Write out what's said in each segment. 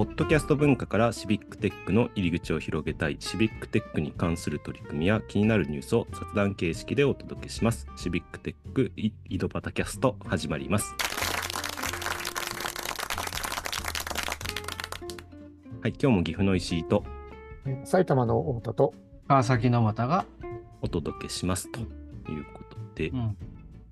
ポッドキャスト文化からシビックテックの入り口を広げたい。シビックテックに関する取り組みや気になるニュースを雑談形式でお届けします。シビックテック井戸端キャスト始まります。はい、今日も岐阜の石井と。埼玉の太田と、川崎の又が、お届けします。ということで、うん、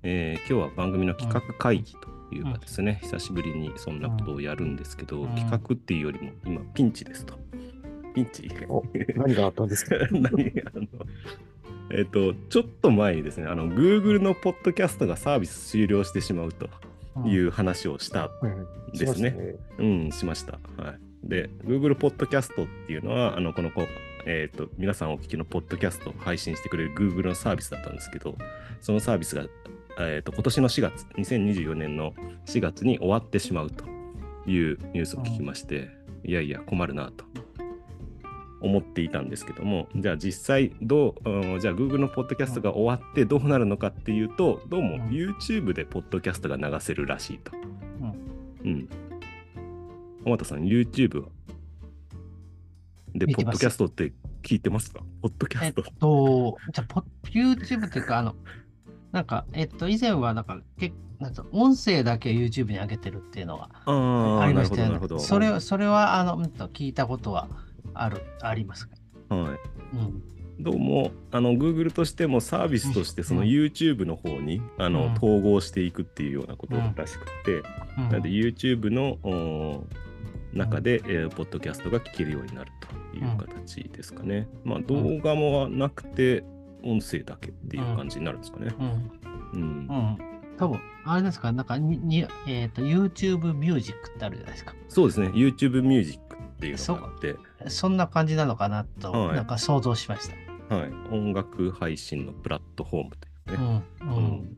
えー今日は番組の企画会議というかですね、久しぶりにそんなことをやるんですけど、うん。企画っていうよりも今ピンチですと。ピンチ。お何があったんですか？何あのえっ、と、ちょっと前にですね、あの、Google のポッドキャストがサービス終了してしまうという話をした、うんですね。しましたうん、しました。はい。で、Google ポッドキャストっていうのは、あの、このこ、えっ、と、皆さんお聞きのポッドキャストを配信してくれる Google のサービスだったんですけど、そのサービスが、えっ、と、今年の4月、2024年の4月に終わってしまうというニュースを聞きまして、いやいや、困るなと思っていたんですけども、じゃあ実際どう、うんじゃあ Google のポッドキャストが終わってどうなるのかっていうと、どうもうん YouTube でポッドキャストが流せるらしいと。うん。尾形さん、YouTube はで、ポッドキャストって聞いてますか？ポッドキャえっスト。と、じゃあ、ポ YouTube っていうか、あの、なんか、えっと、以前は、なんか、けなんつうの音声だけ YouTube に上げてるっていうのがああ、ありましたよね。それは、それは、あの、うんと聞いたことはある、ありますか？はい。うん。どうも、あの、Google としてもサービスとして、そのうん YouTube の方に、あの、うん。統合していくっていうようなことらしくて、うん。なので YouTube のお中で、えーポッドキャストが聞けるようになるという形ですかね。まあ動画もなくて音声だけっていう感じになるんですかね。うん。うん。うん。多分、あれですか、なんかに、にえっと、YouTube ミュージックってあるじゃないですか。そうですね。YouTube ミュージックっていうのがあって、そんな感じなのかなと、はいなんか想像しました。はい。音楽配信のプラットフォームといううね。ん。うん。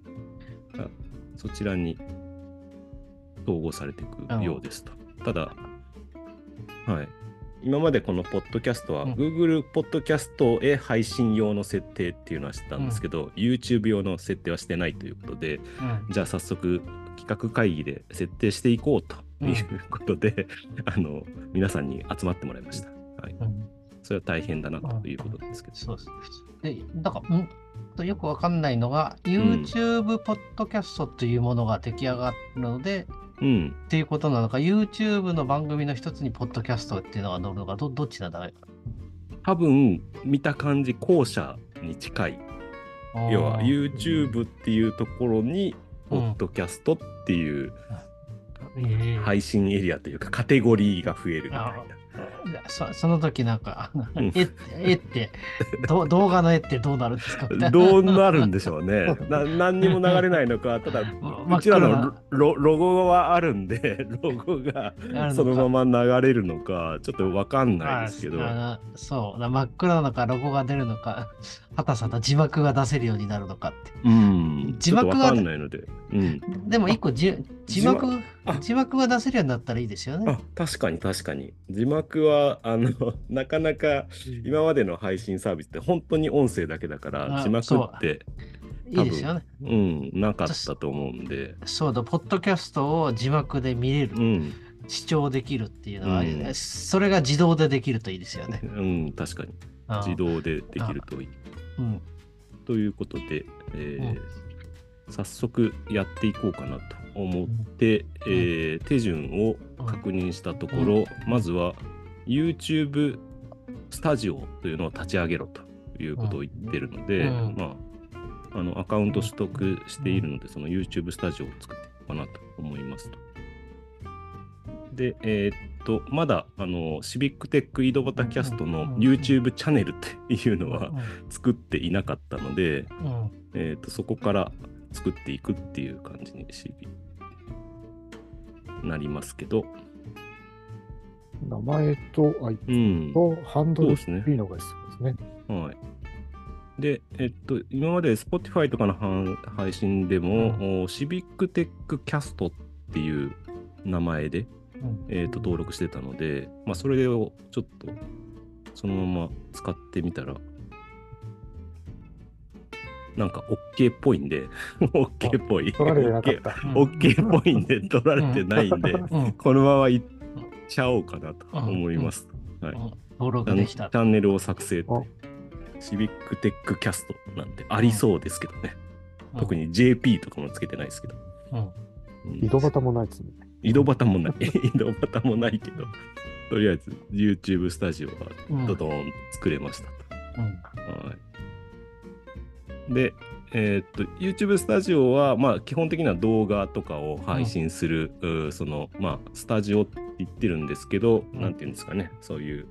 がそちらに統合されていくようですと。ただ、はい。今までこのポッドキャストは、うん Google ポッドキャストへ配信用の設定っていうのはしてたんですけど、YouTube 用の設定はしてないということで、うん。じゃあ早速企画会議で設定していこうということで、あの皆さんに集まってもらいました。はい。うんそれは大変だなということですけど。そうです。で、だから、んとよくわかんないのが、YouTube ポッドキャストというものが出来上がるので、うん。っていうことなのか、YouTube の番組の一つにポッドキャストっていうのが載るのか、どどっちなんだろう多分見た感じ後者に近い。要は YouTube っていうところに、ポッドキャストっていうええ。配信エリアというかカテゴリーが増えるみたいな。そその時なんか、うん。絵絵ってど、動画の絵ってどうなるんですか？どうなるんでしょうね。な何にも流れないのか、ただ、うちらのロロゴはあるんで、ロゴがそのまま流れるのか、ちょっとわかんないですけど。そう、真っ黒なのか、ロゴが出るのか、はたさた字幕が出せるようになるのかって。うん、字幕はかんないので。うん、でも一個じ字幕字幕が出せるようになったらいいですよね。あ確かに確かに。字幕は、あの、なかなか今までの配信サービスって本当に音声だけだから、あ字幕って、いいですよね。うん、なかったと思うんで。そうだ、ポッドキャストを字幕で見れる、うん、視聴できるっていうのは、うん。それが自動でできるといいですよね。うん、確かに。うん自動でできるといい。うん。ということで、えー早速やっていこうかなと思って、えー手順を確認したところ、まずは YouTube スタジオというのを立ち上げろということを言ってるので、うん。まあ、あのアカウント取得しているので、その YouTube スタジオを作っていこうかなと思いますと。で、えーっと、まだあのシビックテック井戸端キャストのうん YouTube チャンネルっていうのはうん作っていなかったので、うんえー、とそこから作っていくっていう感じにしなりますけど、名前とアイうん。とハンドルそうですねいいのが必要ですね。はい。で、えっと、今まで Spotify とかのは配信でも、おシビックテックキャストっていう名前で、うん。えっと登録してたので、まあ、それをちょっとそのまま使ってみたら、なんか OK っぽいんで、OK っぽい。取られてなかっ OK っぽいんで取られてないんで、うん。このままいっちゃおうかなと思います。はい。うん。登録できた。チ。ャンネルを作成って。あシビックテックキャストなんてありそうですけどね。特に。に JP とかもつけてないですけど。うんうん井戸端もないですね。井戸端もない。井戸端もないけど、とりあえず YouTube スタジオはうんドドーン作れましたと。うんはい、で、えーっと、YouTube スタジオは、まあ、基本的には動画とかを配信する、うーその、まあ、スタジオって言ってるんですけど、うんなんていうんですかね、そういう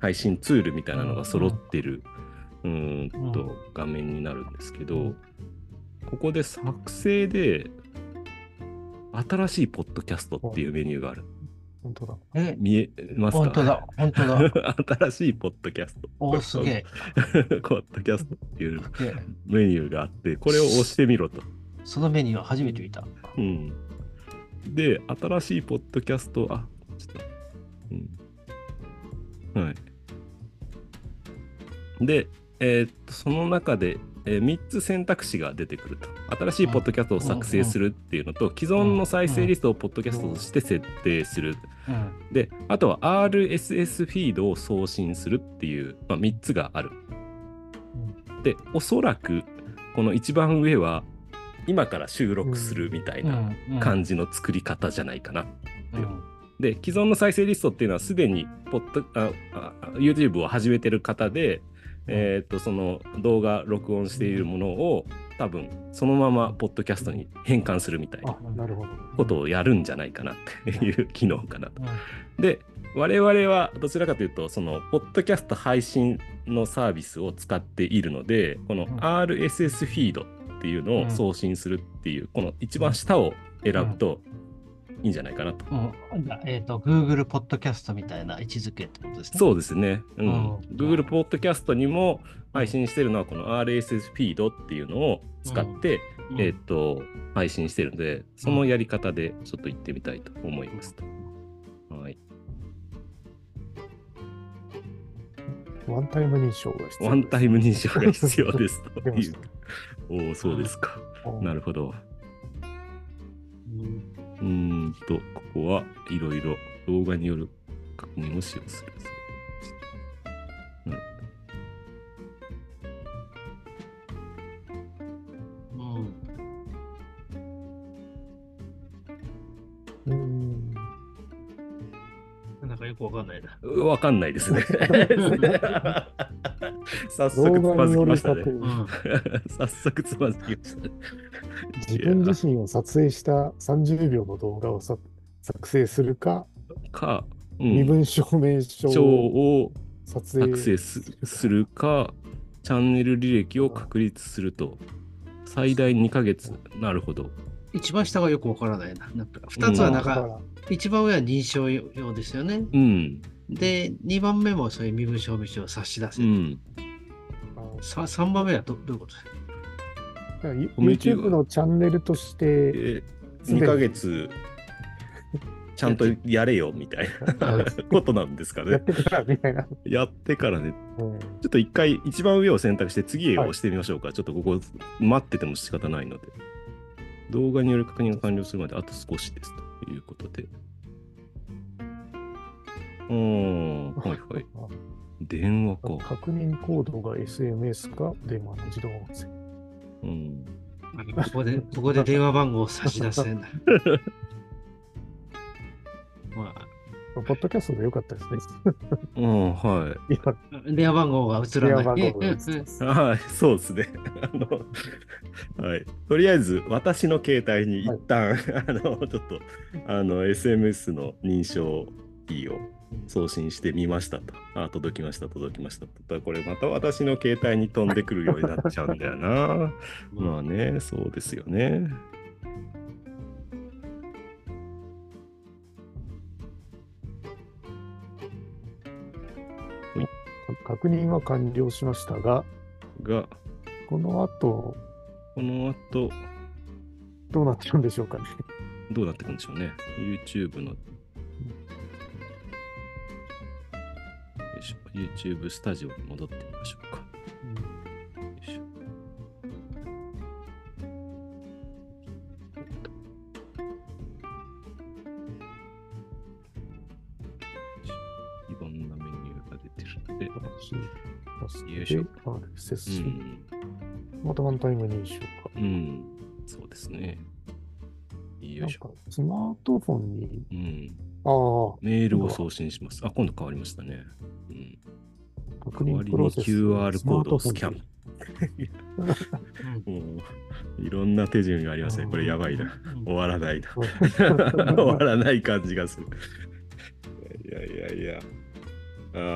配信ツールみたいなのが揃ってる、うーんと、画面になるんですけど、ここで作成で、新しいポッドキャストっていうメニューがある。本当だ。え、見えますか？本当だ、本当だ。新しいポッドキャスト。おーすげえ。ポッドキャストっていうメニューがあって、これを押してみろと。そのメニューは初めて見た。うん。で、新しいポッドキャスト、あ、ちょっと、うん。はい。で、えーっと、その中で、え3つ選択肢が出てくると。新しいポッドキャストを作成するっていうのと、既存の再生リストをポッドキャストとして設定する。うん。で、あとは RSS フィードを送信するっていう、まあ、3つがある。で、おそらく、この一番上は、今から収録するみたいな感じの作り方じゃないかな。うんで、既存の再生リストっていうのはすでにポッドああ YouTube を始めてる方で、えーっと、その動画録音しているものを多分そのままポッドキャストに変換するみたいな。ことをやるんじゃないかなっていう機能かなと。うん。で、我々はどちらかというと、その、ポッドキャスト配信のサービスを使っているので、このうん。RSS フィードっていうのを送信するっていう、この一番下を選ぶといいんじゃないかなと。うんじゃあえっ、と、Google ポッドキャストみたいな位置づけってことですね。そうですね。うんうん。Google ポッドキャストにも配信してるのは、この RSS フィードっていうのを使って、うん。えっと、配信してるので、そのやり方でちょっと行ってみたいと思いますと。はい。ワンタイム認証が必要ワンタイム認証が必要ですという。おお、そうですか。なるるほど。うんうーんと、ここはいろいろ動画による確認を使用する。うんうん。なんかよくわかんないな。うわかんないですね。早速つまずきましたね。うん。早速つまずきましたね。自分自身を撮影した30秒の動画をさ作成するか、か、う身ん、分証明書章をを撮影作成すするか、チャンネル履歴を確立すると、最大2ヶ月。なるほど。一番下がよくわからないな。なんか二つはなんか、だから一番上は認証用ですよね。うん。で、二番目もそういう身分証明書を差し出せる。うん。あさ三番目はどどういうことですか？だからユコミュニティが YouTube のチャンネルとして、え2ヶ月、ちゃんとやれよみたいなことなんですかね。やってからみたいな。やってからね、うんちょっと一回一番上を選択して次へ押してみましょうか。ちょっとここ待ってても仕方ないので。動画による確認が完了するまであと少しですということで。うーん、はいはい。あ電話か。確認コードが SMS か電話の自動音声。うん。ここで、ここで電話番号を差し出せんだ。まポッドキャストでよかったですね。うん、はい。電話番号が映らない。はい、そうですね。あの、はい。とりあえず、私の携帯に一旦、あの、ちょっと、あの、SMS の認証キーを送信してみましたと。あ、届きました、届きましたと。これまた私の携帯に飛んでくるようになっちゃうんだよな。まあね、そうですよね。確認は完了しましたが、が、この後、この後、どうなってるんでしょうかね。どうなっていくんでしょうね。YouTube の。YouTube スタジオに戻ってみましょうか。よいしょで。よいよしょで、RSS、うん。またワンタイム認証か。うん。そうですね。よないんしょ。か、スマートフォンに、うん。ああ、メールを送信します。あ、今度変わりましたね。うん。確認プロセス。QR コードをスキャン。うんもう、いろんな手順がありますね。これやばいな。うん終わらないな。終ーわらない感じがする。いやいやいや。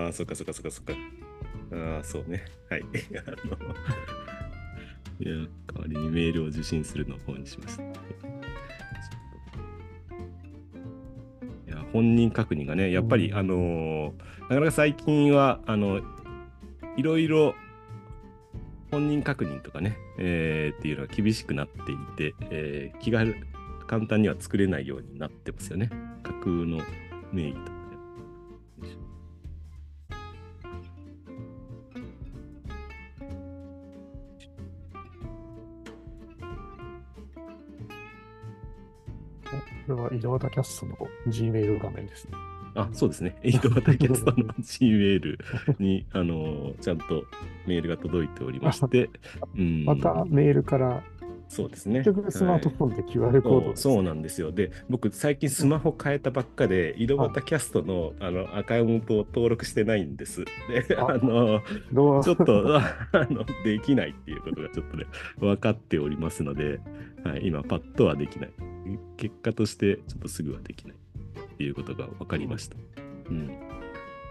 ああ、そっかそっかそっかそっか。ああ、そうね。はい。あのいや、代わりにメールを受信するの方にしました。本人確認がね、やっぱり、うん。あのーなかなか最近は、あの、いろいろ本人確認とかね、えーっていうのが厳しくなっていて、えー気軽、簡単には作れないようになってますよね。架空の名義とこれは井戸端キャストの Gmail 画面ですね。あ、そうですね。井戸端キャストの Gmail に、あのーちゃんとメールが届いておりまして、うん、またメールから、そうですね。結局スマートフォンで QR コードそうです、そうなんですよ。で、僕、最近スマホ変えたばっかで、井戸端キャストのあのアカウントを登録してないんです。で、ああの、ちょっと あのできないっていうことがちょっとね、分かっておりますので、はい、今、パッとはできない。結果として、ちょっとすぐはできないっていうことが分かりました。うん。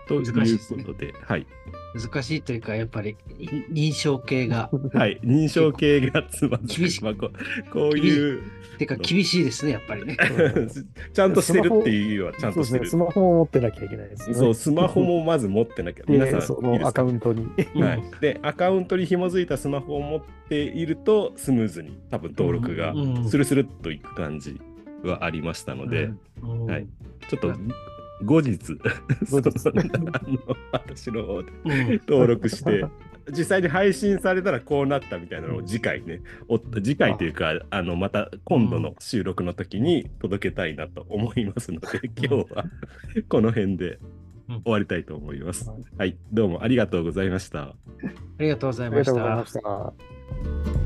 ということで、はい。難しいというか、やっぱりい認証系が、はい、認証系がつま厳しくまあこうこういう、てか厳しいですね、やっぱりね。ちゃんとしてるっていうはちゃんとしてる。そうですね。ス。マホも持ってなきゃいけないですね。そう、スマホもまず持ってなきゃ。皆さん、で、そのアカウントに。はい、で、アカウントに紐づいたスマホを持っていると、スムーズに多分登録がうん。スルスルっといく感じはありましたので、うん。はい。ちょっと後日、後の あの私の方でうん登録して、実際に配信されたらこうなったみたいなのを次回ね、お次回というか、あのまた今度の収録の時に届けたいなと思いますので、今日はこの辺で終わりたいと思います。はい、どうもありがとうございました。ありがとうございま。した。